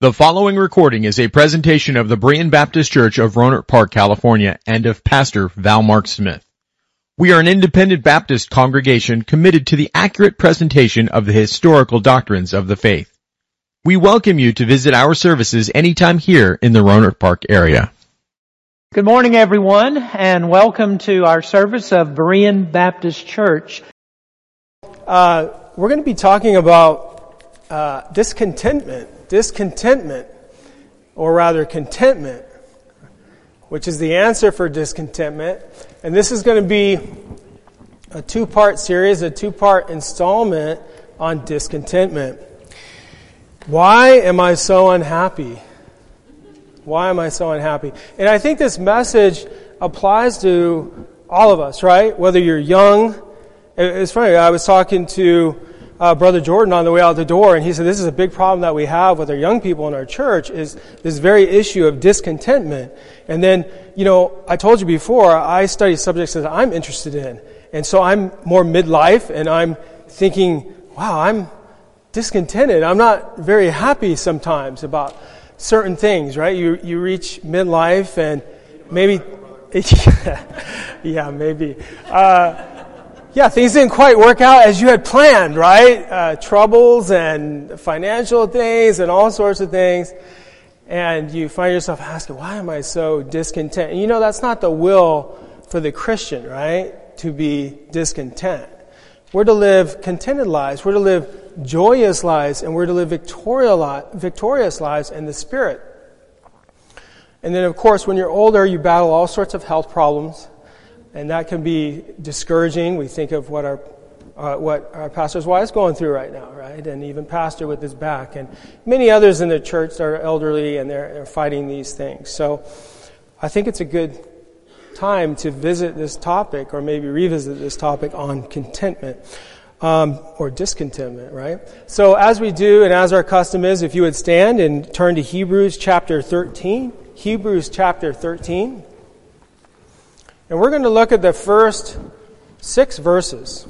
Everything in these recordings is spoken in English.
The following recording is a presentation of the Berean Baptist Church of Rohnert Park, California, and of Pastor Val Mark Smith. We are an independent Baptist congregation committed to the accurate presentation of the historical doctrines of the faith. We welcome you to visit our services anytime here in the Rohnert Park area. Good morning everyone and welcome to our service of Berean Baptist Church. Uh, we're going to be talking about uh, discontentment discontentment, or rather contentment, which is the answer for discontentment. And this is going to be a two part series, a two part installment on discontentment. Why am I so unhappy? Why am I so unhappy? And I think this message applies to all of us, right? Whether you're young. It's funny, I was talking to uh, Brother Jordan on the way out the door, and he said, This is a big problem that we have with our young people in our church is this very issue of discontentment. And then, you know, I told you before, I study subjects that I'm interested in. And so I'm more midlife, and I'm thinking, wow, I'm discontented. I'm not very happy sometimes about certain things, right? You, you reach midlife, and maybe, yeah, maybe. Uh, yeah, things didn't quite work out as you had planned, right? Uh, troubles and financial things and all sorts of things. And you find yourself asking, why am I so discontent? And you know, that's not the will for the Christian, right? To be discontent. We're to live contented lives. We're to live joyous lives. And we're to live victorious lives in the Spirit. And then, of course, when you're older, you battle all sorts of health problems and that can be discouraging. We think of what our uh, what our pastor's wife is going through right now, right? And even pastor with his back, and many others in the church are elderly and they're, they're fighting these things. So, I think it's a good time to visit this topic, or maybe revisit this topic on contentment. Um, or discontentment, right? So, as we do, and as our custom is, if you would stand and turn to Hebrews chapter 13. Hebrews chapter 13. And we're going to look at the first six verses.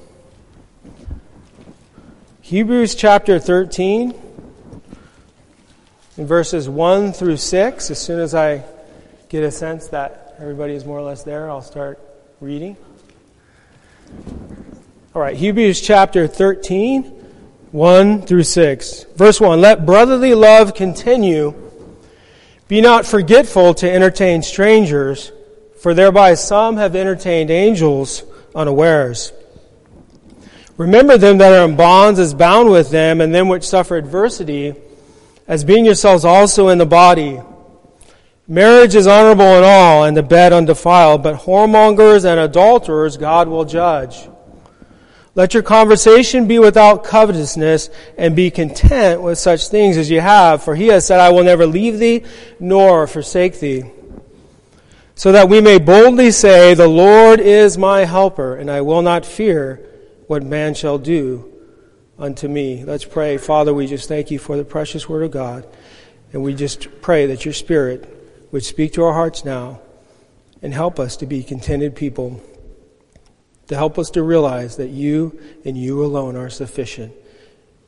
Hebrews chapter 13, in verses 1 through 6. As soon as I get a sense that everybody is more or less there, I'll start reading. All right, Hebrews chapter 13, 1 through 6. Verse 1 Let brotherly love continue. Be not forgetful to entertain strangers for thereby some have entertained angels unawares. Remember them that are in bonds as bound with them, and them which suffer adversity, as being yourselves also in the body. Marriage is honorable in all, and the bed undefiled, but whoremongers and adulterers God will judge. Let your conversation be without covetousness, and be content with such things as you have, for he has said, I will never leave thee, nor forsake thee so that we may boldly say, The Lord is my helper, and I will not fear what man shall do unto me. Let's pray. Father, we just thank you for the precious word of God, and we just pray that your Spirit would speak to our hearts now and help us to be contented people, to help us to realize that you and you alone are sufficient.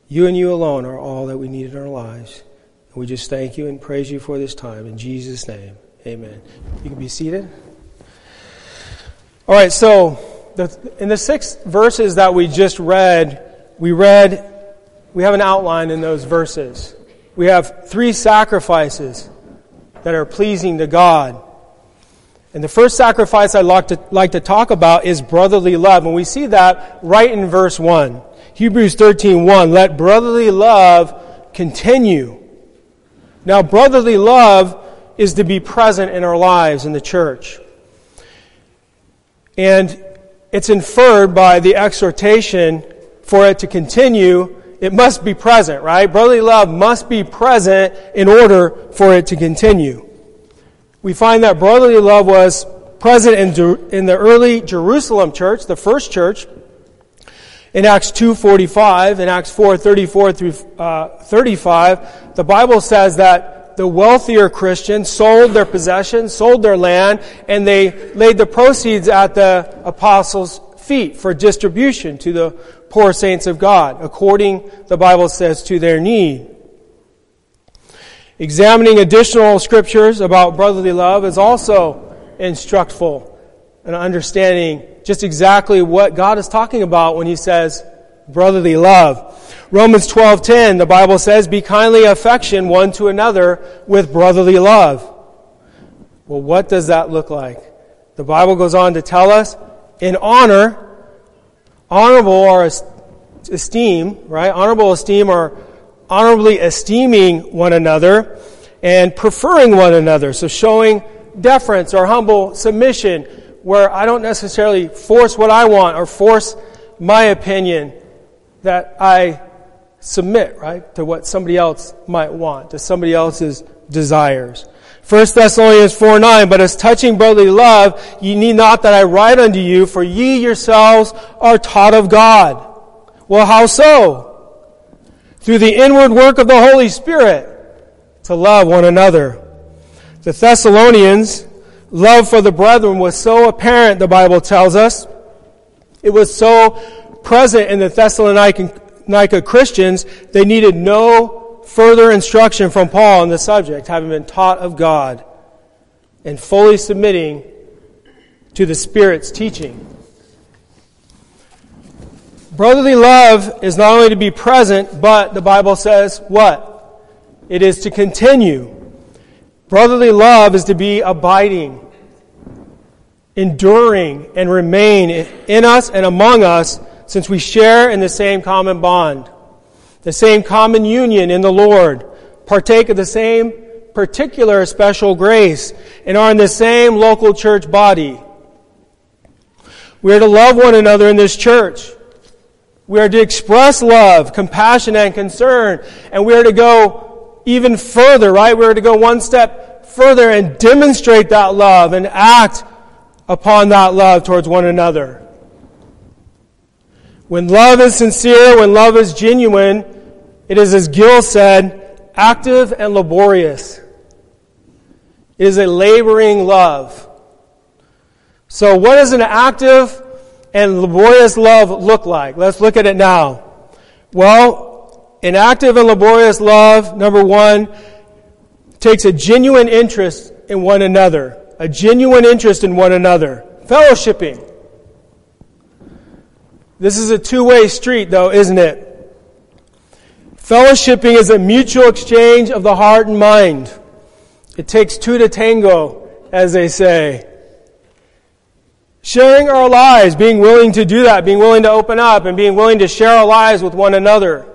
You and you alone are all that we need in our lives. And we just thank you and praise you for this time. In Jesus' name. Amen. You can be seated. All right, so the, in the six verses that we just read, we read, we have an outline in those verses. We have three sacrifices that are pleasing to God. And the first sacrifice I'd like to, like to talk about is brotherly love. And we see that right in verse 1. Hebrews 13, 1. Let brotherly love continue. Now, brotherly love is to be present in our lives in the church. And it's inferred by the exhortation for it to continue. It must be present, right? Brotherly love must be present in order for it to continue. We find that brotherly love was present in, in the early Jerusalem church, the first church, in Acts 2.45, in Acts 4.34 through uh, 35, the Bible says that the wealthier Christians sold their possessions, sold their land, and they laid the proceeds at the apostles' feet for distribution to the poor saints of God, according, the Bible says, to their need. Examining additional scriptures about brotherly love is also instructful and understanding just exactly what God is talking about when he says brotherly love. Romans 12:10 the Bible says be kindly affection one to another with brotherly love. Well, what does that look like? The Bible goes on to tell us in honor honorable or esteem, right? Honorable esteem or honorably esteeming one another and preferring one another. So showing deference or humble submission where I don't necessarily force what I want or force my opinion that I submit, right, to what somebody else might want, to somebody else's desires. 1 Thessalonians 4 9, but as touching brotherly love, ye need not that I write unto you, for ye yourselves are taught of God. Well, how so? through the inward work of the Holy Spirit to love one another. The Thessalonians' love for the brethren was so apparent, the Bible tells us. It was so present in the Thessalonica Christians, they needed no further instruction from Paul on the subject, having been taught of God and fully submitting to the Spirit's teaching. Brotherly love is not only to be present, but the Bible says what? It is to continue. Brotherly love is to be abiding, enduring, and remain in us and among us since we share in the same common bond, the same common union in the Lord, partake of the same particular special grace, and are in the same local church body. We are to love one another in this church. We are to express love, compassion, and concern. And we are to go even further, right? We are to go one step further and demonstrate that love and act upon that love towards one another. When love is sincere, when love is genuine, it is, as Gill said, active and laborious. It is a laboring love. So, what is an active and laborious love look like? Let's look at it now. Well, an active and laborious love, number one, takes a genuine interest in one another. A genuine interest in one another. Fellowshipping. This is a two-way street though, isn't it? Fellowshipping is a mutual exchange of the heart and mind. It takes two to tango, as they say. Sharing our lives, being willing to do that, being willing to open up, and being willing to share our lives with one another.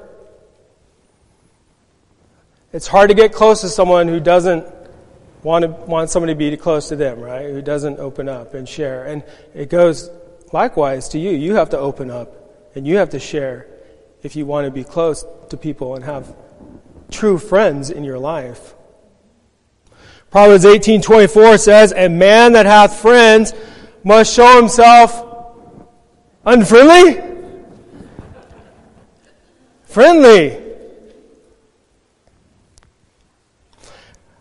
It's hard to get close to someone who doesn't want to want somebody to be close to them, right? Who doesn't open up and share. And it goes likewise to you. You have to open up and you have to share if you want to be close to people and have true friends in your life. Proverbs 18:24 says, "A man that hath friends must show himself unfriendly? Friendly.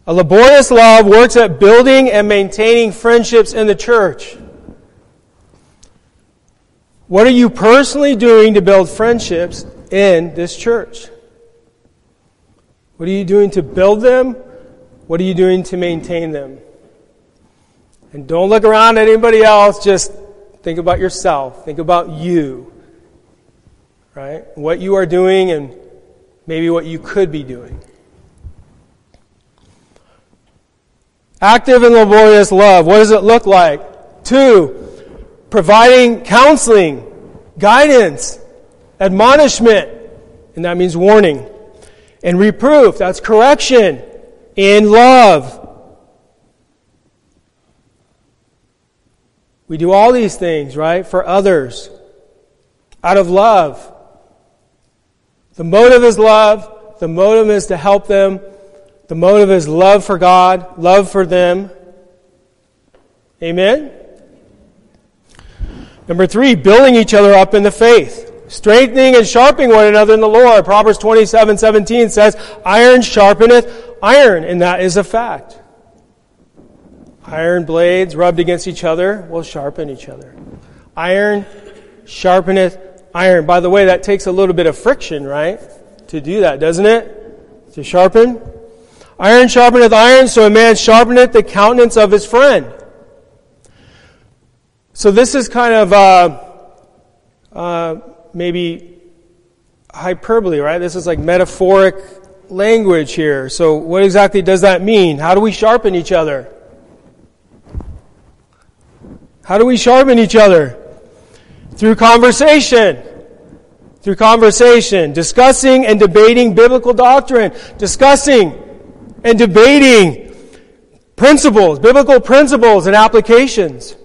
A laborious love works at building and maintaining friendships in the church. What are you personally doing to build friendships in this church? What are you doing to build them? What are you doing to maintain them? And don't look around at anybody else, just think about yourself. Think about you. Right? What you are doing and maybe what you could be doing. Active and laborious love. What does it look like? Two, providing counseling, guidance, admonishment, and that means warning. And reproof, that's correction in love. We do all these things, right, for others out of love. The motive is love. The motive is to help them. The motive is love for God, love for them. Amen? Number three, building each other up in the faith. Strengthening and sharpening one another in the Lord. Proverbs 27, 17 says, Iron sharpeneth iron, and that is a fact. Iron blades rubbed against each other will sharpen each other. Iron sharpeneth iron. By the way, that takes a little bit of friction, right? To do that, doesn't it? To sharpen. Iron sharpeneth iron, so a man sharpeneth the countenance of his friend. So this is kind of uh, uh, maybe hyperbole, right? This is like metaphoric language here. So what exactly does that mean? How do we sharpen each other? How do we sharpen each other? Through conversation. Through conversation. Discussing and debating biblical doctrine. Discussing and debating principles, biblical principles and applications.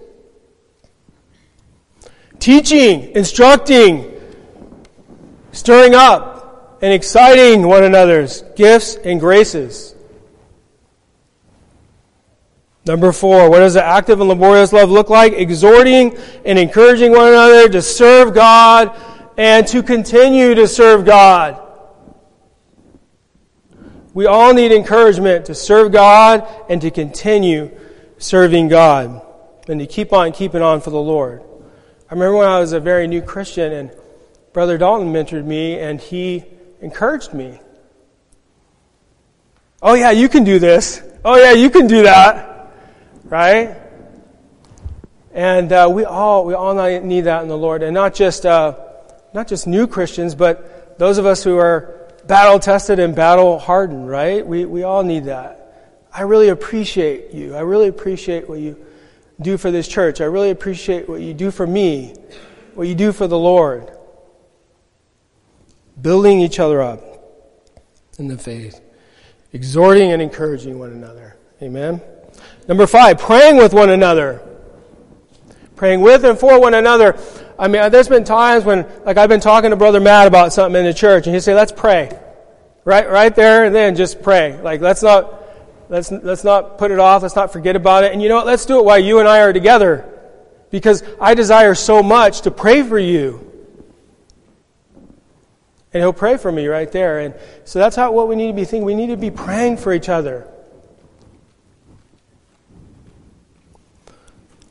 Teaching, instructing, stirring up, and exciting one another's gifts and graces. Number four, what does the active and laborious love look like? Exhorting and encouraging one another to serve God and to continue to serve God. We all need encouragement to serve God and to continue serving God and to keep on keeping on for the Lord. I remember when I was a very new Christian and Brother Dalton mentored me and he encouraged me. Oh yeah, you can do this. Oh yeah, you can do that. Right? And uh, we all we all need that in the Lord, and not just uh, not just new Christians, but those of us who are battle tested and battle hardened, right? We, we all need that. I really appreciate you. I really appreciate what you do for this church. I really appreciate what you do for me, what you do for the Lord. Building each other up in the faith, exhorting and encouraging one another. Amen. Number five, praying with one another. Praying with and for one another. I mean, there's been times when, like, I've been talking to Brother Matt about something in the church, and he'd say, let's pray. Right, right there and then just pray. Like, let's not, let's, let's not put it off. Let's not forget about it. And you know what? Let's do it while you and I are together. Because I desire so much to pray for you. And he'll pray for me right there. And so that's how, what we need to be thinking. We need to be praying for each other.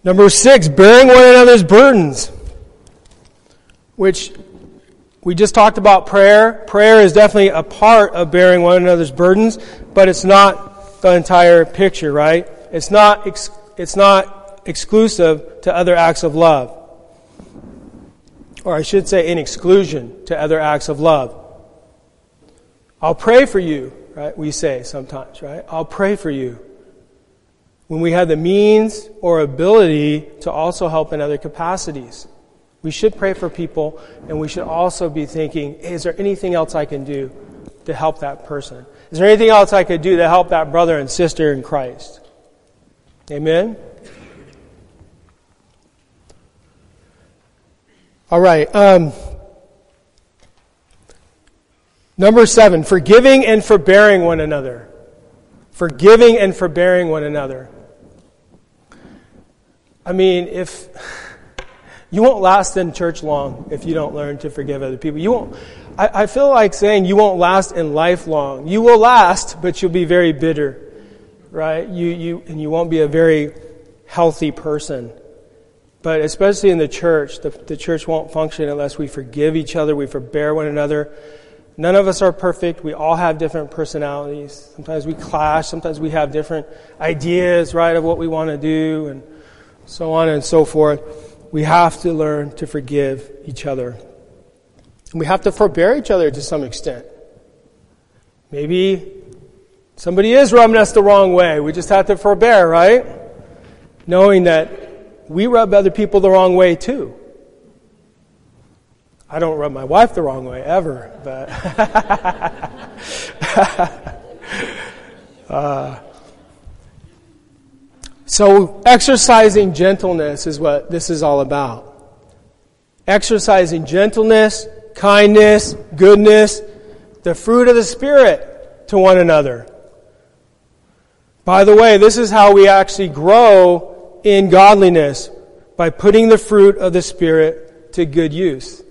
Number six, bearing one another's burdens which we just talked about prayer. Prayer is definitely a part of bearing one another's burdens, but it's not the entire picture, right? It's not, ex- it's not exclusive to other acts of love. Or I should say, in exclusion to other acts of love. I'll pray for you, right? We say sometimes, right? I'll pray for you. When we have the means or ability to also help in other capacities. We should pray for people, and we should also be thinking, hey, is there anything else I can do to help that person? Is there anything else I could do to help that brother and sister in Christ? Amen? All right. Um, number seven, forgiving and forbearing one another. Forgiving and forbearing one another. I mean, if. You won't last in church long if you don't learn to forgive other people. You won't. I, feel like saying you won't last in life long. You will last, but you'll be very bitter, right? You you and you won't be a very healthy person. But especially in the church, the, the church won't function unless we forgive each other, we forbear one another. None of us are perfect. We all have different personalities. Sometimes we clash. Sometimes we have different ideas, right, of what we want to do, and so on and so forth we have to learn to forgive each other. And we have to forbear each other to some extent. Maybe somebody is rubbing us the wrong way. We just have to forbear, right? Knowing that we rub other people the wrong way too. I don't rub my wife the wrong way ever, but. uh, so, exercising gentleness is what this is all about. Exercising gentleness, kindness, goodness, the fruit of the Spirit to one another. By the way, this is how we actually grow in godliness by putting the fruit of the Spirit to good use.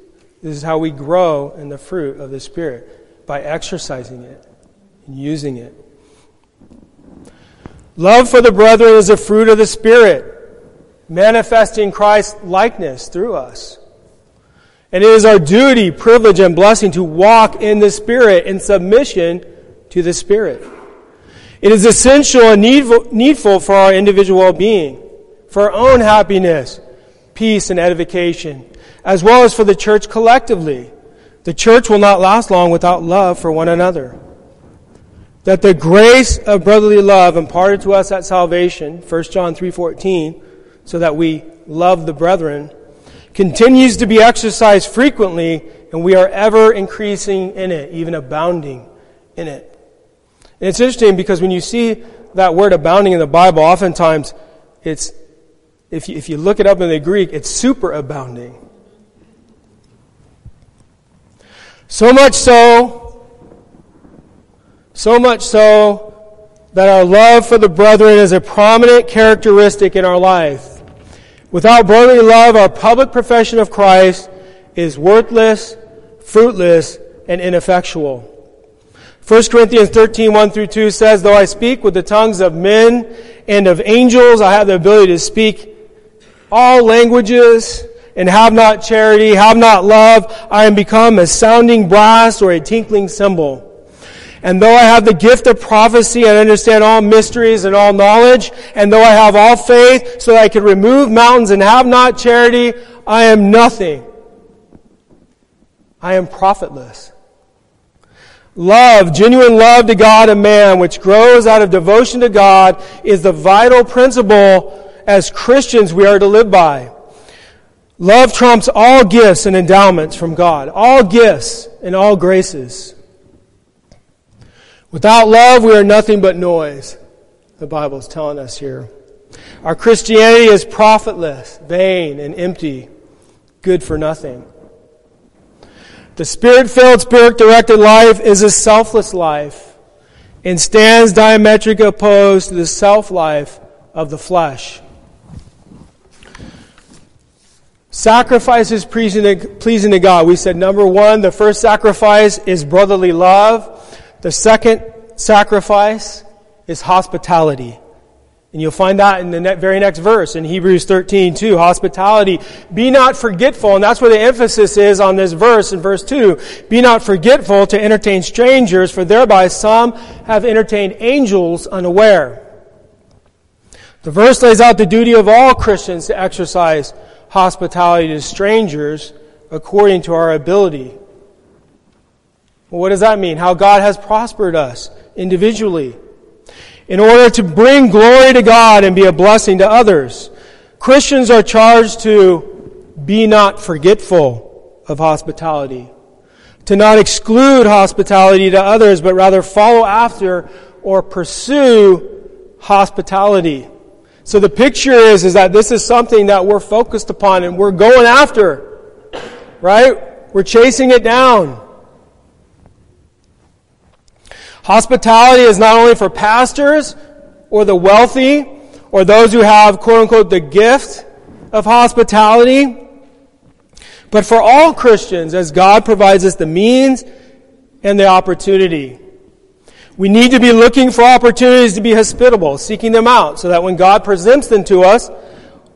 This is how we grow in the fruit of the Spirit by exercising it and using it. Love for the brethren is a fruit of the Spirit, manifesting Christ's likeness through us. And it is our duty, privilege, and blessing to walk in the Spirit in submission to the Spirit. It is essential and needful for our individual well-being, for our own happiness, peace, and edification, as well as for the church collectively. The church will not last long without love for one another. That the grace of brotherly love imparted to us at salvation, 1 John 3:14, so that we love the brethren, continues to be exercised frequently and we are ever increasing in it, even abounding in it. And it's interesting because when you see that word abounding in the Bible, oftentimes it's, if you, if you look it up in the Greek, it's super abounding. So much so, so much so that our love for the brethren is a prominent characteristic in our life. Without brotherly love, our public profession of Christ is worthless, fruitless, and ineffectual. 1 Corinthians 13, 1 through 2 says, Though I speak with the tongues of men and of angels, I have the ability to speak all languages and have not charity, have not love, I am become a sounding brass or a tinkling cymbal. And though I have the gift of prophecy and understand all mysteries and all knowledge, and though I have all faith so that I can remove mountains and have not charity, I am nothing. I am profitless. Love, genuine love to God and man, which grows out of devotion to God, is the vital principle as Christians we are to live by. Love trumps all gifts and endowments from God, all gifts and all graces. Without love, we are nothing but noise, the Bible is telling us here. Our Christianity is profitless, vain, and empty, good for nothing. The spirit filled, spirit directed life is a selfless life and stands diametrically opposed to the self life of the flesh. Sacrifice is pleasing to, pleasing to God. We said number one, the first sacrifice is brotherly love. The second sacrifice is hospitality. And you'll find that in the very next verse in Hebrews 13, 2. Hospitality. Be not forgetful, and that's where the emphasis is on this verse in verse 2. Be not forgetful to entertain strangers, for thereby some have entertained angels unaware. The verse lays out the duty of all Christians to exercise hospitality to strangers according to our ability. Well, what does that mean? How God has prospered us individually in order to bring glory to God and be a blessing to others. Christians are charged to be not forgetful of hospitality, to not exclude hospitality to others, but rather follow after or pursue hospitality. So the picture is, is that this is something that we're focused upon and we're going after. Right? We're chasing it down. Hospitality is not only for pastors or the wealthy or those who have quote unquote the gift of hospitality, but for all Christians as God provides us the means and the opportunity. We need to be looking for opportunities to be hospitable, seeking them out, so that when God presents them to us,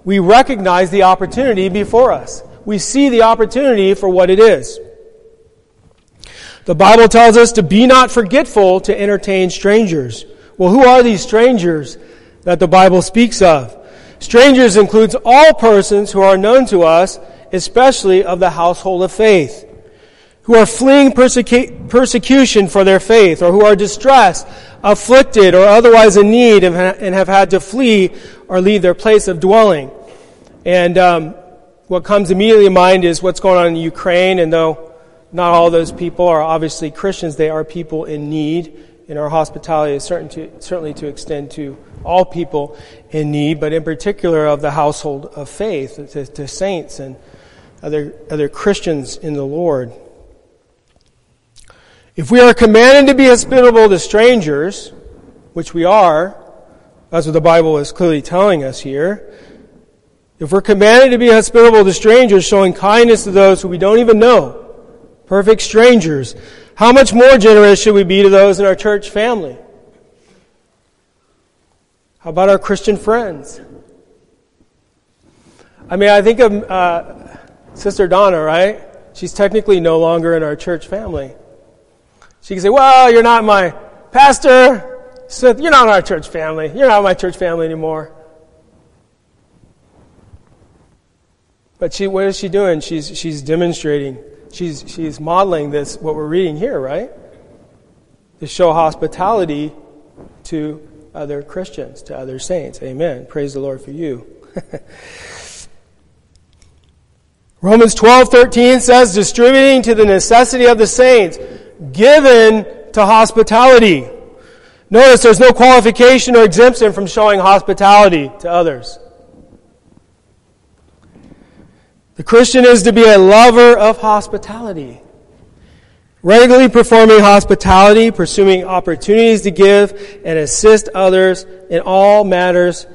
we recognize the opportunity before us. We see the opportunity for what it is. The Bible tells us to be not forgetful to entertain strangers. Well, who are these strangers that the Bible speaks of? Strangers includes all persons who are known to us, especially of the household of faith who are fleeing persecu- persecution for their faith, or who are distressed, afflicted, or otherwise in need and, ha- and have had to flee or leave their place of dwelling. And um, what comes immediately to mind is what's going on in Ukraine, and though not all those people are obviously Christians, they are people in need, and our hospitality is certain to, certainly to extend to all people in need, but in particular of the household of faith, to, to saints and other, other Christians in the Lord. If we are commanded to be hospitable to strangers, which we are, that's what the Bible is clearly telling us here, if we're commanded to be hospitable to strangers, showing kindness to those who we don't even know, perfect strangers, how much more generous should we be to those in our church family? How about our Christian friends? I mean, I think of uh, Sister Donna, right? She's technically no longer in our church family. She can say, well, you're not my pastor, you're not in our church family. You're not my church family anymore. But she, what is she doing? She's, she's demonstrating. She's, she's modeling this, what we're reading here, right? To show hospitality to other Christians, to other saints. Amen. Praise the Lord for you. Romans 12, 13 says, distributing to the necessity of the saints, given to hospitality. Notice there's no qualification or exemption from showing hospitality to others. The Christian is to be a lover of hospitality. Regularly performing hospitality, pursuing opportunities to give and assist others in all matters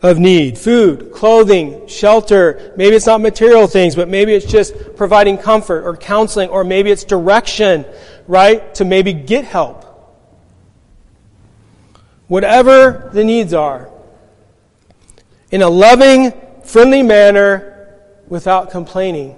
of need. Food, clothing, shelter. Maybe it's not material things, but maybe it's just providing comfort or counseling, or maybe it's direction, right? To maybe get help. Whatever the needs are. In a loving, friendly manner without complaining.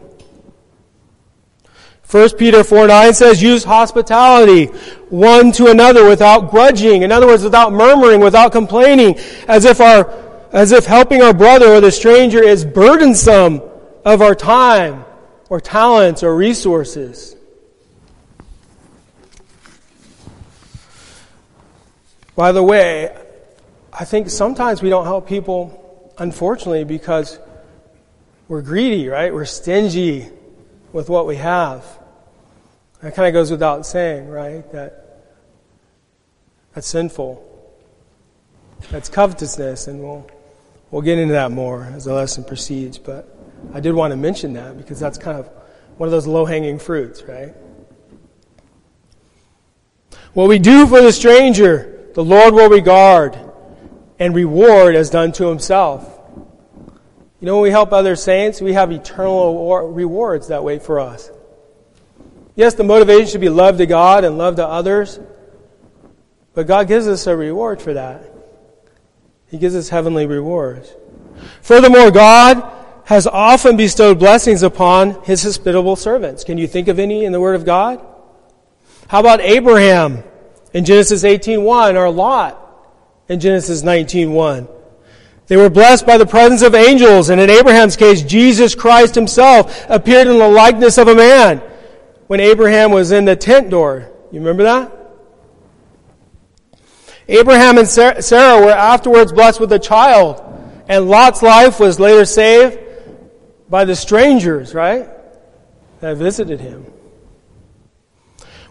1 Peter 4 9 says, use hospitality one to another without grudging. In other words, without murmuring, without complaining, as if our, as if helping our brother or the stranger is burdensome of our time or talents or resources. By the way, I think sometimes we don't help people, unfortunately, because we're greedy, right? We're stingy with what we have. That kind of goes without saying, right? That that's sinful. That's covetousness, and we'll we'll get into that more as the lesson proceeds. But I did want to mention that because that's kind of one of those low hanging fruits, right? What we do for the stranger, the Lord will regard and reward as done to himself. You know, when we help other saints, we have eternal rewards that wait for us. Yes, the motivation should be love to God and love to others, but God gives us a reward for that. He gives us heavenly rewards. Furthermore, God has often bestowed blessings upon his hospitable servants. Can you think of any in the Word of God? How about Abraham in Genesis 18.1 or Lot in Genesis 19.1? They were blessed by the presence of angels, and in Abraham's case, Jesus Christ himself appeared in the likeness of a man when Abraham was in the tent door. You remember that? Abraham and Sarah were afterwards blessed with a child, and Lot's life was later saved by the strangers, right? That visited him.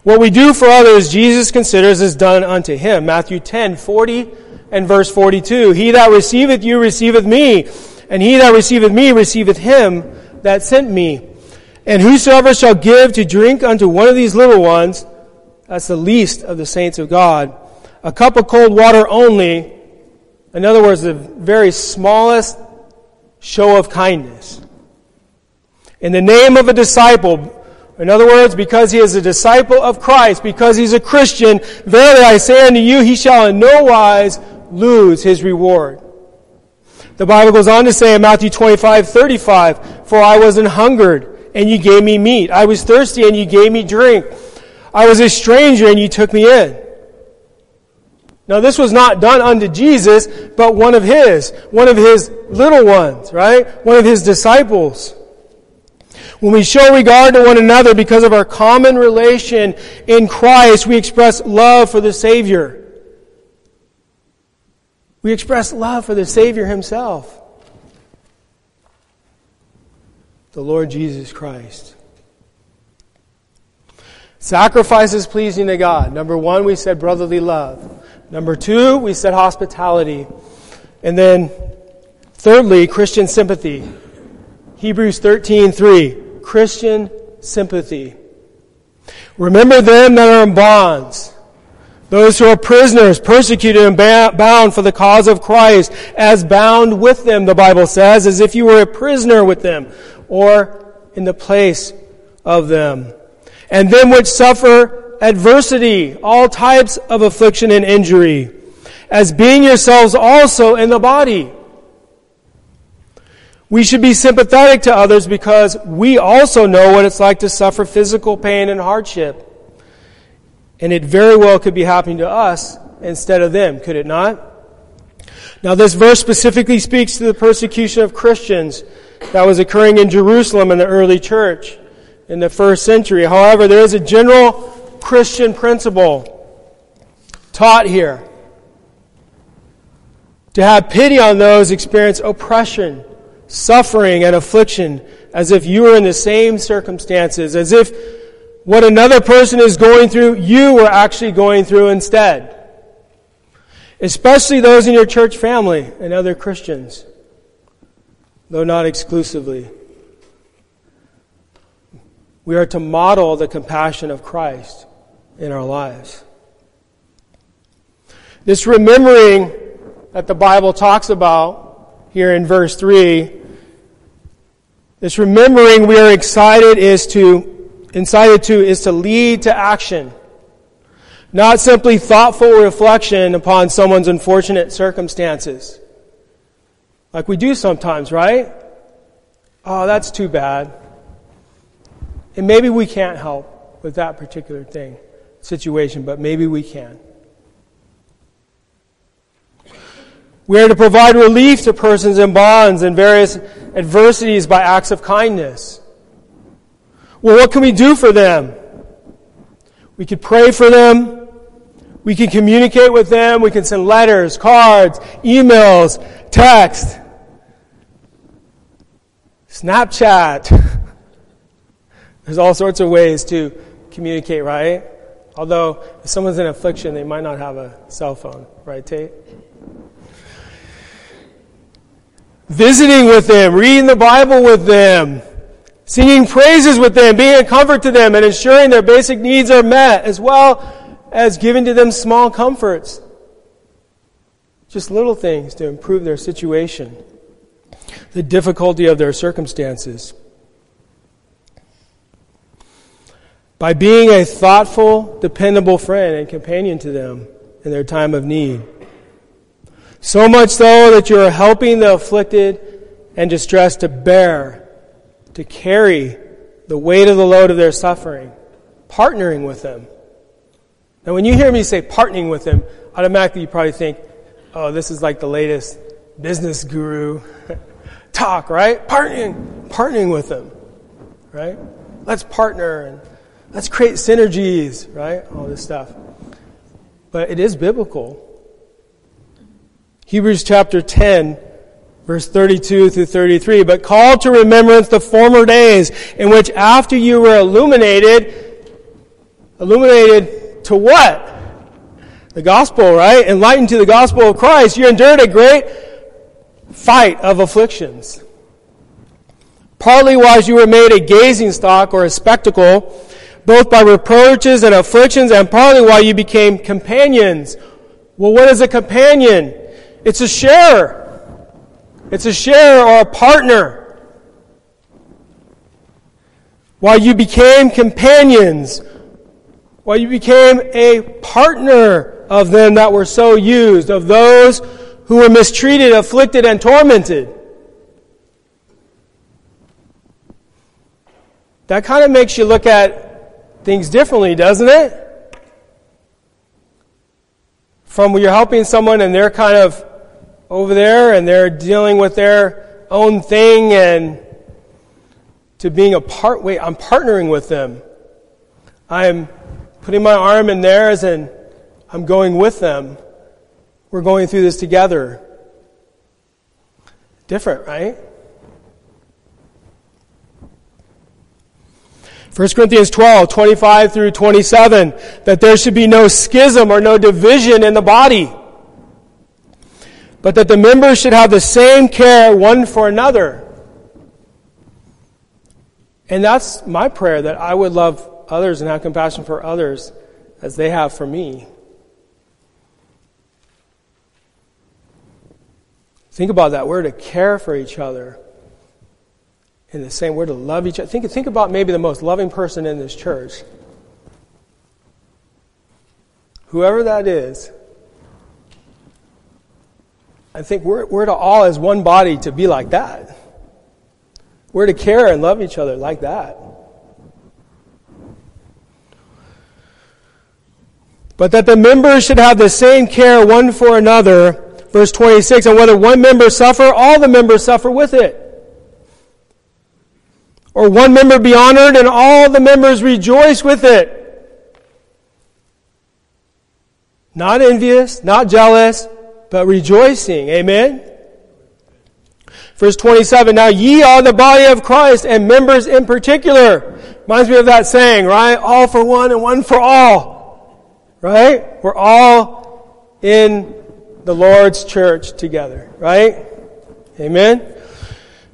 What we do for others, Jesus considers is done unto him. Matthew 10, 40 and verse 42. He that receiveth you receiveth me, and he that receiveth me receiveth him that sent me. And whosoever shall give to drink unto one of these little ones, that's the least of the saints of God, a cup of cold water only, in other words, the very smallest show of kindness. In the name of a disciple, in other words, because he is a disciple of Christ, because he's a Christian, verily I say unto you, he shall in no wise lose his reward. The Bible goes on to say in Matthew 25, 35, For I was an hungered, and you gave me meat. I was thirsty and you gave me drink. I was a stranger and you took me in. Now this was not done unto Jesus, but one of his, one of his little ones, right? One of his disciples. When we show regard to one another because of our common relation in Christ, we express love for the Savior. We express love for the Savior himself. the Lord Jesus Christ. Sacrifices pleasing to God. Number one, we said brotherly love. Number two, we said hospitality. And then, thirdly, Christian sympathy. Hebrews 13, 3. Christian sympathy. Remember them that are in bonds. Those who are prisoners, persecuted and bound for the cause of Christ, as bound with them, the Bible says, as if you were a prisoner with them or in the place of them. And them which suffer adversity, all types of affliction and injury, as being yourselves also in the body. We should be sympathetic to others because we also know what it's like to suffer physical pain and hardship. And it very well could be happening to us instead of them, could it not? Now this verse specifically speaks to the persecution of Christians that was occurring in Jerusalem in the early church in the first century. However, there is a general Christian principle taught here. To have pity on those experience oppression, suffering, and affliction as if you were in the same circumstances, as if what another person is going through, you were actually going through instead. Especially those in your church family and other Christians, though not exclusively. We are to model the compassion of Christ in our lives. This remembering that the Bible talks about here in verse 3, this remembering we are excited is to, incited to, is to lead to action. Not simply thoughtful reflection upon someone's unfortunate circumstances. Like we do sometimes, right? Oh, that's too bad. And maybe we can't help with that particular thing, situation, but maybe we can. We are to provide relief to persons in bonds and various adversities by acts of kindness. Well, what can we do for them? We could pray for them. We can communicate with them. We can send letters, cards, emails, text, Snapchat. There's all sorts of ways to communicate, right? Although, if someone's in affliction, they might not have a cell phone, right, Tate? Visiting with them, reading the Bible with them, singing praises with them, being a comfort to them, and ensuring their basic needs are met, as well as giving to them small comforts. Just little things to improve their situation, the difficulty of their circumstances. By being a thoughtful, dependable friend and companion to them in their time of need. So much so that you are helping the afflicted and distressed to bear, to carry the weight of the load of their suffering, partnering with them. Now, when you hear me say partnering with them, automatically you probably think, oh, this is like the latest business guru talk, right? Partnering, partnering with them, right? Let's partner and let's create synergies, right? All this stuff. But it is biblical. Hebrews chapter 10, verse 32 through 33. But call to remembrance the former days in which after you were illuminated, illuminated to what? The gospel, right? Enlightened to the gospel of Christ, you endured a great fight of afflictions. Partly while you were made a gazing stock or a spectacle, both by reproaches and afflictions, and partly while you became companions. Well, what is a companion? It's a sharer. It's a share or a partner. While you became companions, well, you became a partner of them that were so used, of those who were mistreated, afflicted, and tormented. That kind of makes you look at things differently, doesn't it? From when you're helping someone and they're kind of over there and they're dealing with their own thing and to being a part, wait, I'm partnering with them. I'm putting my arm in theirs and I'm going with them. We're going through this together. Different, right? 1 Corinthians 12, 25 through 27, that there should be no schism or no division in the body, but that the members should have the same care one for another. And that's my prayer, that I would love others and have compassion for others as they have for me. Think about that. We're to care for each other in the same. We're to love each other. Think, think about maybe the most loving person in this church. Whoever that is, I think we're, we're to all as one body to be like that. We're to care and love each other like that. But that the members should have the same care one for another. Verse 26, and whether one member suffer, all the members suffer with it. Or one member be honored and all the members rejoice with it. Not envious, not jealous, but rejoicing. Amen? Verse 27, now ye are the body of Christ and members in particular. Reminds me of that saying, right? All for one and one for all. Right? We're all in the Lord's church together. Right? Amen?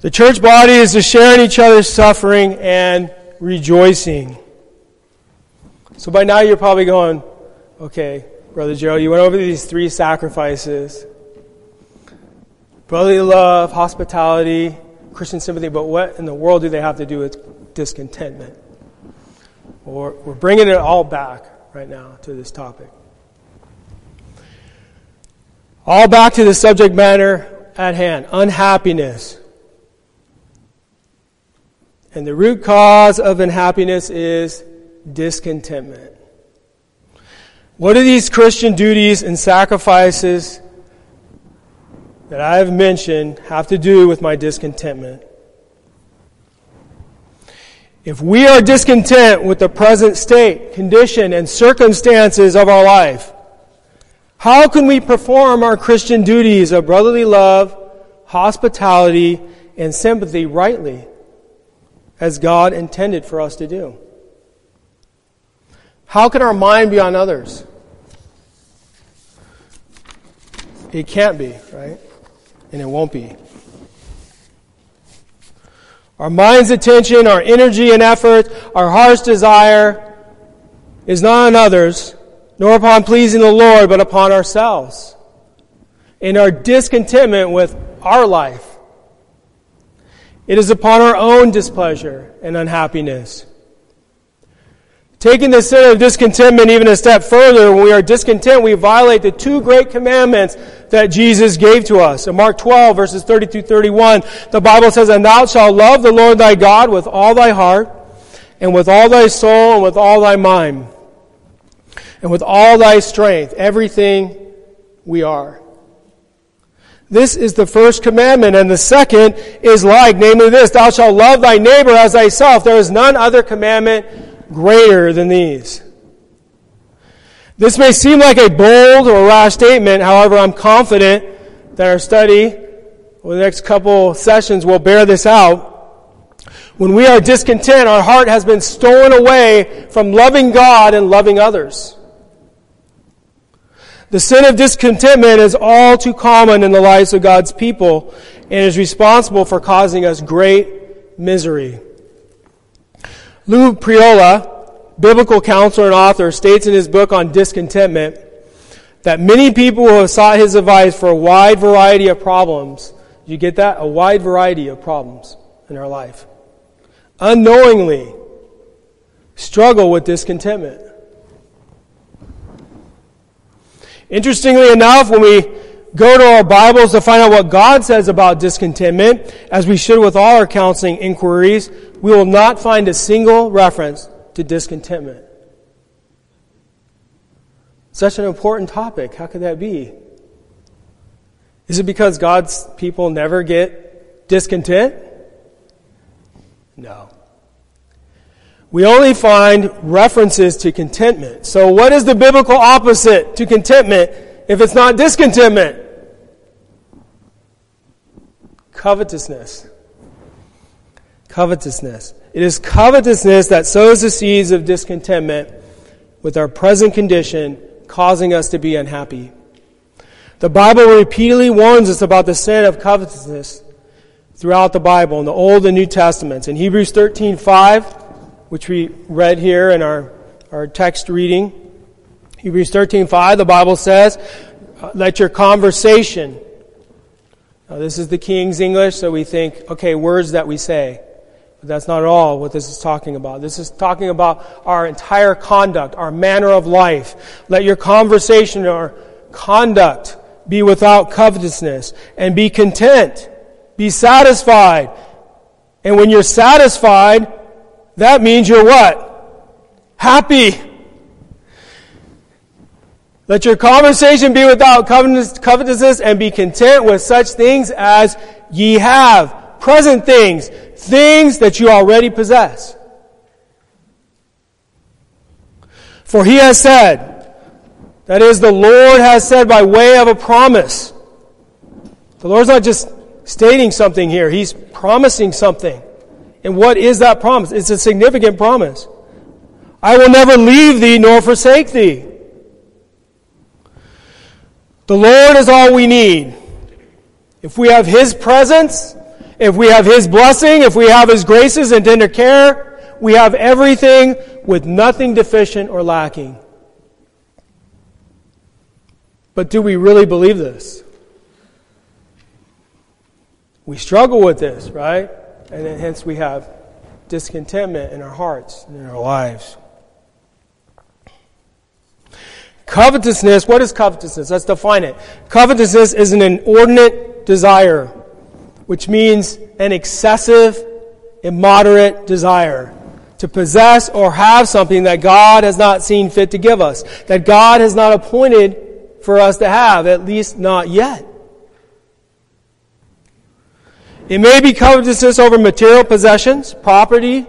The church body is to share in each other's suffering and rejoicing. So by now you're probably going, okay, Brother Joe, you went over these three sacrifices brotherly love, hospitality, Christian sympathy, but what in the world do they have to do with discontentment? Or we're bringing it all back right now to this topic. All back to the subject matter at hand unhappiness. And the root cause of unhappiness is discontentment. What do these Christian duties and sacrifices that I have mentioned have to do with my discontentment. If we are discontent with the present state, condition, and circumstances of our life, how can we perform our Christian duties of brotherly love, hospitality, and sympathy rightly, as God intended for us to do? How can our mind be on others? It can't be, right? and it won't be. Our mind's attention, our energy and effort, our heart's desire is not on others, nor upon pleasing the Lord, but upon ourselves. In our discontentment with our life, it is upon our own displeasure and unhappiness. Taking the sin of discontentment even a step further, when we are discontent, we violate the two great commandments that Jesus gave to us. In Mark 12, verses 30 through 31, the Bible says, And thou shalt love the Lord thy God with all thy heart, and with all thy soul, and with all thy mind, and with all thy strength, everything we are. This is the first commandment, and the second is like, namely this, Thou shalt love thy neighbor as thyself. There is none other commandment greater than these. This may seem like a bold or rash statement, however, I'm confident that our study over the next couple sessions will bear this out. When we are discontent, our heart has been stolen away from loving God and loving others. The sin of discontentment is all too common in the lives of God's people and is responsible for causing us great misery. Lou Priolo, biblical counselor and author, states in his book on discontentment that many people who have sought his advice for a wide variety of problems. You get that? A wide variety of problems in our life. Unknowingly struggle with discontentment. Interestingly enough, when we go to our Bibles to find out what God says about discontentment, as we should with all our counseling inquiries, we will not find a single reference to discontentment. Such an important topic. How could that be? Is it because God's people never get discontent? No. We only find references to contentment. So, what is the biblical opposite to contentment if it's not discontentment? Covetousness. Covetousness. It is covetousness that sows the seeds of discontentment with our present condition, causing us to be unhappy. The Bible repeatedly warns us about the sin of covetousness throughout the Bible in the Old and New Testaments. In Hebrews 13 5, which we read here in our, our text reading, Hebrews 13 5, the Bible says, Let your conversation now, this is the King's English, so we think, okay, words that we say. But that's not at all what this is talking about. This is talking about our entire conduct, our manner of life. Let your conversation or conduct be without covetousness and be content. Be satisfied. And when you're satisfied, that means you're what? Happy. Let your conversation be without covetousness and be content with such things as ye have. Present things. Things that you already possess. For he has said, that is, the Lord has said by way of a promise. The Lord's not just stating something here, He's promising something. And what is that promise? It's a significant promise. I will never leave thee nor forsake thee. The Lord is all we need. If we have His presence, if we have His blessing, if we have His graces and tender care, we have everything with nothing deficient or lacking. But do we really believe this? We struggle with this, right? And hence we have discontentment in our hearts and in our lives. Covetousness, what is covetousness? Let's define it. Covetousness is an inordinate desire, which means an excessive, immoderate desire to possess or have something that God has not seen fit to give us, that God has not appointed for us to have, at least not yet. It may be covetousness over material possessions, property,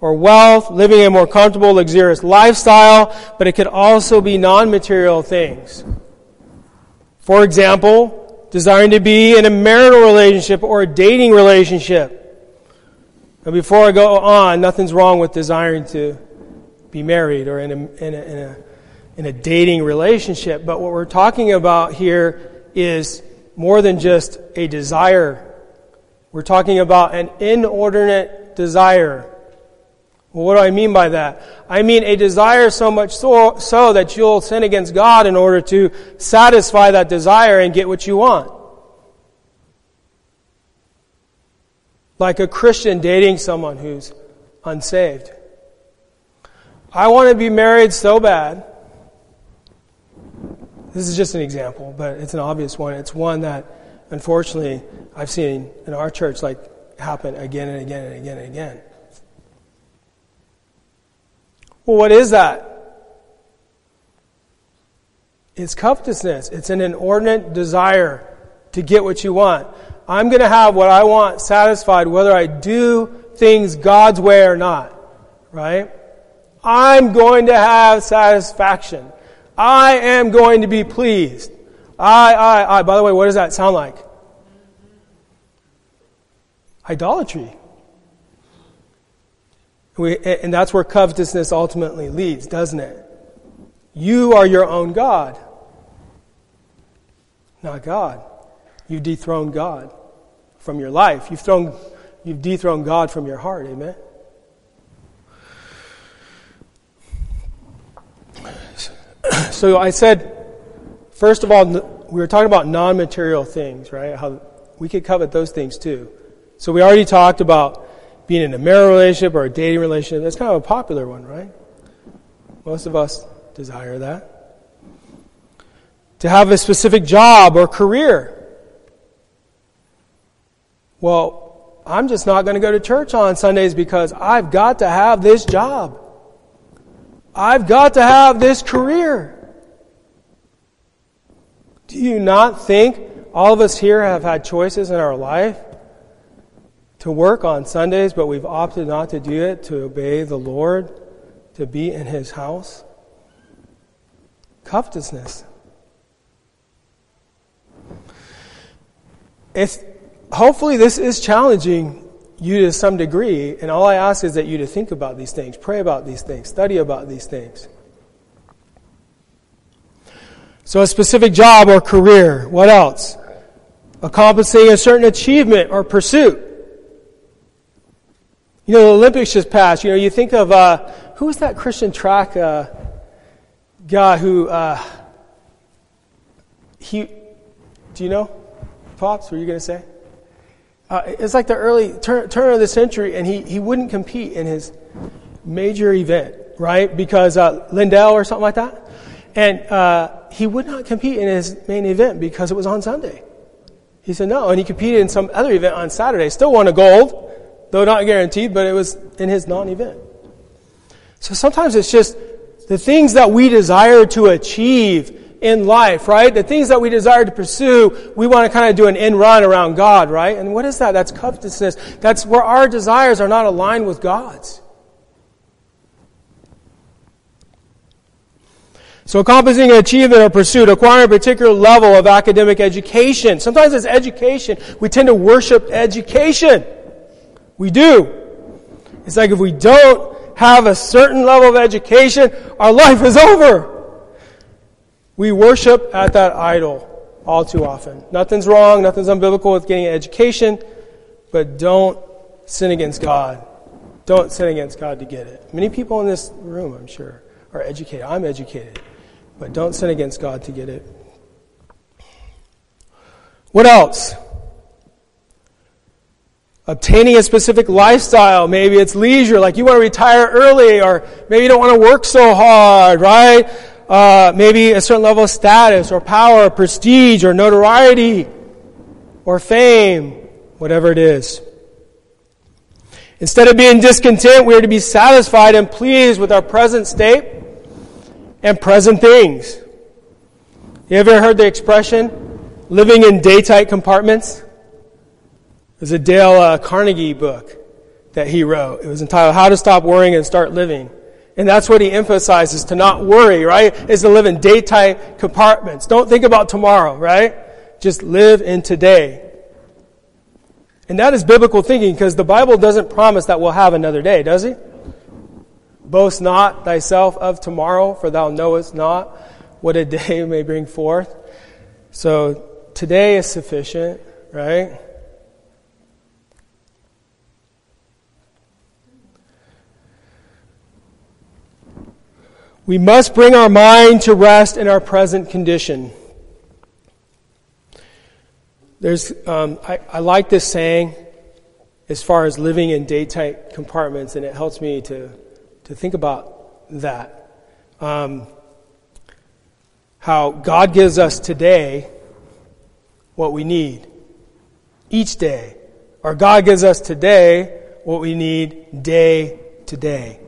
or wealth, living a more comfortable, luxurious lifestyle, but it could also be non material things. For example, desiring to be in a marital relationship or a dating relationship. But before I go on, nothing's wrong with desiring to be married or in a, in a, in a, in a dating relationship. But what we're talking about here is more than just a desire. We're talking about an inordinate desire well, what do I mean by that? I mean a desire so much so, so that you'll sin against God in order to satisfy that desire and get what you want. Like a Christian dating someone who's unsaved. I want to be married so bad. This is just an example, but it's an obvious one. It's one that, unfortunately, I've seen in our church like happen again and again and again and again. Well, what is that? It's covetousness. It's an inordinate desire to get what you want. I'm going to have what I want satisfied whether I do things God's way or not. Right? I'm going to have satisfaction. I am going to be pleased. I, I, I. By the way, what does that sound like? Idolatry. We, and that's where covetousness ultimately leads, doesn't it? You are your own God, not God. You've dethroned God from your life. You've, thrown, you've dethroned God from your heart. Amen? So I said, first of all, we were talking about non material things, right? How we could covet those things too. So we already talked about being in a marriage relationship or a dating relationship. That's kind of a popular one, right? Most of us desire that. To have a specific job or career. Well, I'm just not going to go to church on Sundays because I've got to have this job. I've got to have this career. Do you not think all of us here have had choices in our life to work on Sundays, but we've opted not to do it to obey the Lord, to be in His house. Covetousness. It's, hopefully, this is challenging you to some degree, and all I ask is that you to think about these things, pray about these things, study about these things. So, a specific job or career. What else? Accomplishing a certain achievement or pursuit. You know, the Olympics just passed. You know, you think of, uh, who was that Christian track uh, guy who, uh, he, do you know? Pops, were you going to say? Uh, it's like the early turn, turn of the century, and he, he wouldn't compete in his major event, right? Because uh, Lindell or something like that. And uh, he would not compete in his main event because it was on Sunday. He said no, and he competed in some other event on Saturday. Still won a gold, though not guaranteed, but it was in his non event. So sometimes it's just the things that we desire to achieve in life, right? The things that we desire to pursue, we want to kind of do an end run around God, right? And what is that? That's covetousness. That's where our desires are not aligned with God's. So accomplishing an achievement or pursuit, acquiring a particular level of academic education. Sometimes it's education. We tend to worship education. We do. It's like if we don't have a certain level of education, our life is over. We worship at that idol all too often. Nothing's wrong, nothing's unbiblical with getting an education, but don't sin against God. Don't sin against God to get it. Many people in this room, I'm sure, are educated. I'm educated. But don't sin against God to get it. What else? Obtaining a specific lifestyle. Maybe it's leisure, like you want to retire early, or maybe you don't want to work so hard, right? uh, maybe a certain level of status or power, or prestige or notoriety or fame, whatever it is. Instead of being discontent, we are to be satisfied and pleased with our present state and present things. You ever heard the expression, living in day-tight compartments? There's a Dale uh, Carnegie book that he wrote. It was entitled How to Stop Worrying and Start Living. And that's what he emphasizes to not worry, right? Is to live in day-tight compartments. Don't think about tomorrow, right? Just live in today. And that is biblical thinking because the Bible doesn't promise that we'll have another day, does it? Boast not thyself of tomorrow, for thou knowest not what a day may bring forth. So today is sufficient, right? We must bring our mind to rest in our present condition. There's, um, I, I, like this saying as far as living in day-tight compartments, and it helps me to, to think about that. Um, how God gives us today what we need each day, or God gives us today what we need day to day.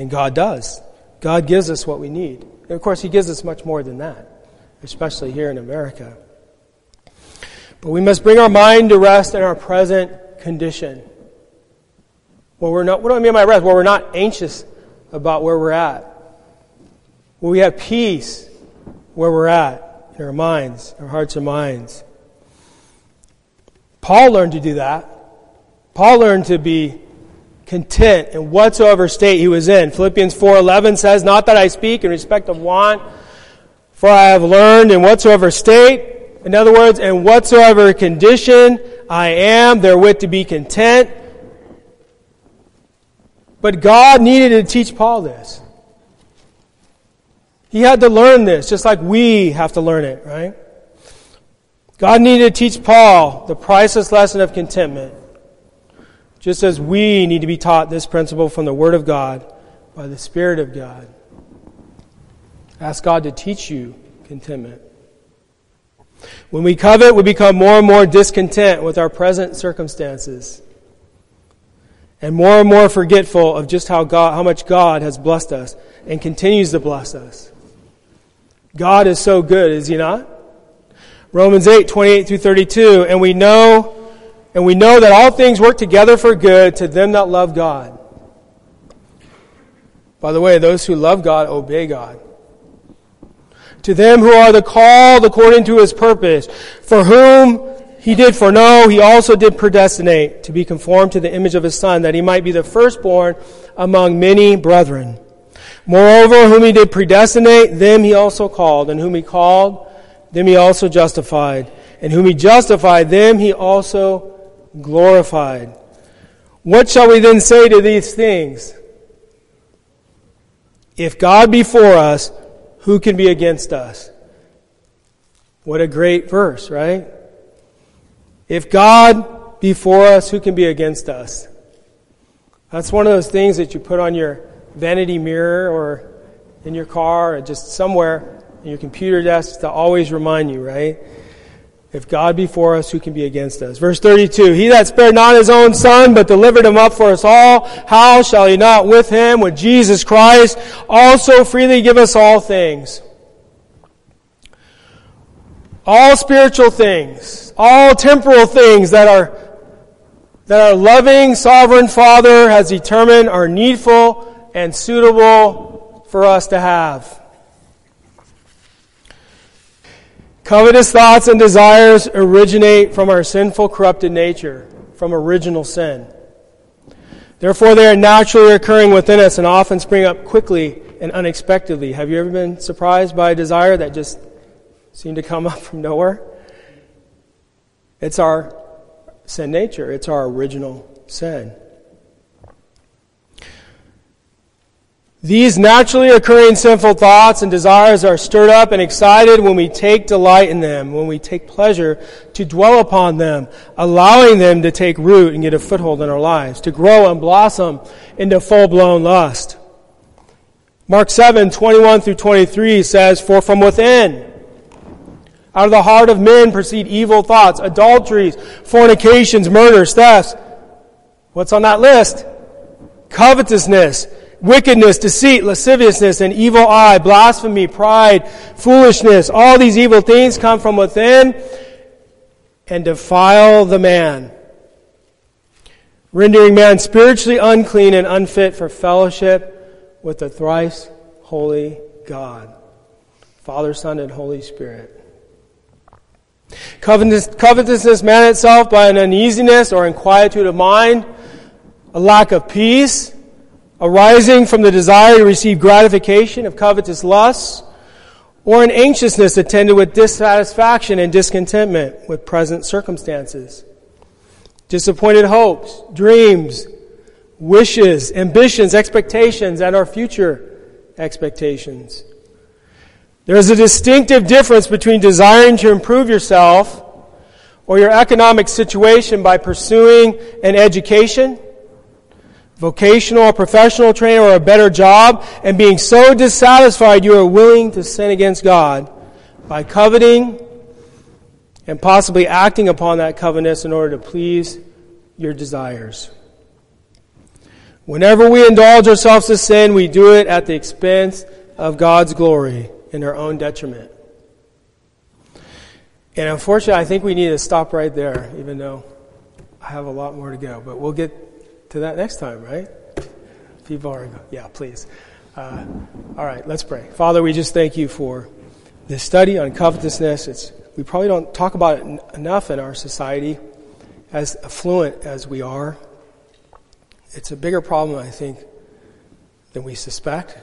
And God does. God gives us what we need. And of course, He gives us much more than that, especially here in America. But we must bring our mind to rest in our present condition. Well, we're not, what do I mean by rest? Well, we're not anxious about where we're at. Well, we have peace where we're at in our minds, our hearts and minds. Paul learned to do that. Paul learned to be content in whatsoever state he was in. Philippians 4:11 says, "Not that I speak in respect of want, for I have learned in whatsoever state, in other words, in whatsoever condition I am therewith to be content." But God needed to teach Paul this. He had to learn this, just like we have to learn it, right? God needed to teach Paul the priceless lesson of contentment. Just as we need to be taught this principle from the Word of God by the Spirit of God. Ask God to teach you contentment. When we covet, we become more and more discontent with our present circumstances and more and more forgetful of just how God, how much God has blessed us and continues to bless us. God is so good, is he not? Romans 8, 28 through 32, and we know and we know that all things work together for good to them that love God. By the way, those who love God obey God. To them who are the called according to his purpose, for whom he did foreknow, he also did predestinate to be conformed to the image of his son, that he might be the firstborn among many brethren. Moreover, whom he did predestinate, them he also called, and whom he called, them he also justified, and whom he justified, them he also glorified. What shall we then say to these things? If God be for us, who can be against us? What a great verse, right? If God be for us, who can be against us? That's one of those things that you put on your vanity mirror or in your car or just somewhere in your computer desk to always remind you, right? If God be for us, who can be against us? Verse 32, He that spared not his own son, but delivered him up for us all, how shall he not with him, with Jesus Christ, also freely give us all things? All spiritual things, all temporal things that are that our loving sovereign Father has determined are needful and suitable for us to have. Covetous thoughts and desires originate from our sinful, corrupted nature, from original sin. Therefore, they are naturally occurring within us and often spring up quickly and unexpectedly. Have you ever been surprised by a desire that just seemed to come up from nowhere? It's our sin nature, it's our original sin. These naturally occurring sinful thoughts and desires are stirred up and excited when we take delight in them, when we take pleasure to dwell upon them, allowing them to take root and get a foothold in our lives, to grow and blossom into full-blown lust. Mark 7, 21 through 23 says, For from within, out of the heart of men proceed evil thoughts, adulteries, fornications, murders, thefts. What's on that list? Covetousness wickedness, deceit, lasciviousness, an evil eye, blasphemy, pride, foolishness. All these evil things come from within and defile the man, rendering man spiritually unclean and unfit for fellowship with the thrice holy God, Father, Son, and Holy Spirit. Covetousness man itself by an uneasiness or inquietude of mind, a lack of peace, arising from the desire to receive gratification of covetous lusts, or an anxiousness attended with dissatisfaction and discontentment with present circumstances, disappointed hopes, dreams, wishes, ambitions, expectations, and our future expectations. There is a distinctive difference between desiring to improve yourself or your economic situation by pursuing an education vocational or professional training or a better job and being so dissatisfied you are willing to sin against God by coveting and possibly acting upon that covetous in order to please your desires. Whenever we indulge ourselves to sin, we do it at the expense of God's glory in our own detriment. And unfortunately, I think we need to stop right there, even though I have a lot more to go. But we'll get to that next time, right? People are, yeah, please. Uh, all right, let's pray. Father, we just thank you for this study on covetousness. It's, we probably don't talk about it n- enough in our society, as affluent as we are. It's a bigger problem, I think, than we suspect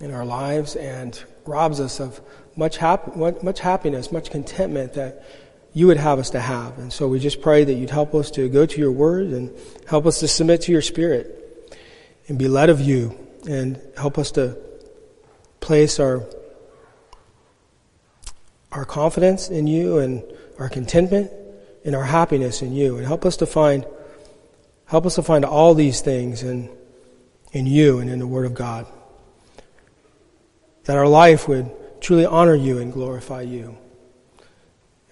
in our lives and robs us of much, hap- much happiness, much contentment that you would have us to have. And so we just pray that you'd help us to go to your word and help us to submit to your spirit and be led of you and help us to place our our confidence in you and our contentment and our happiness in you. And help us to find help us to find all these things in in you and in the word of God. That our life would truly honor you and glorify you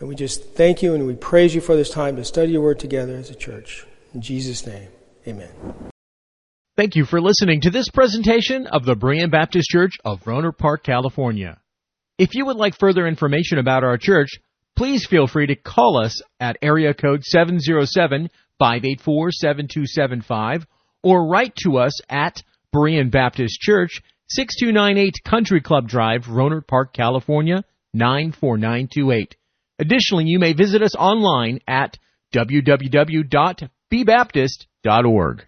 and we just thank you and we praise you for this time to study your word together as a church. In Jesus' name, amen. Thank you for listening to this presentation of the Berean Baptist Church of Rohnert Park, California. If you would like further information about our church, please feel free to call us at area code 707-584-7275 or write to us at Berean Baptist Church, 6298 Country Club Drive, Rohnert Park, California, 94928. Additionally, you may visit us online at www.bbaptist.org.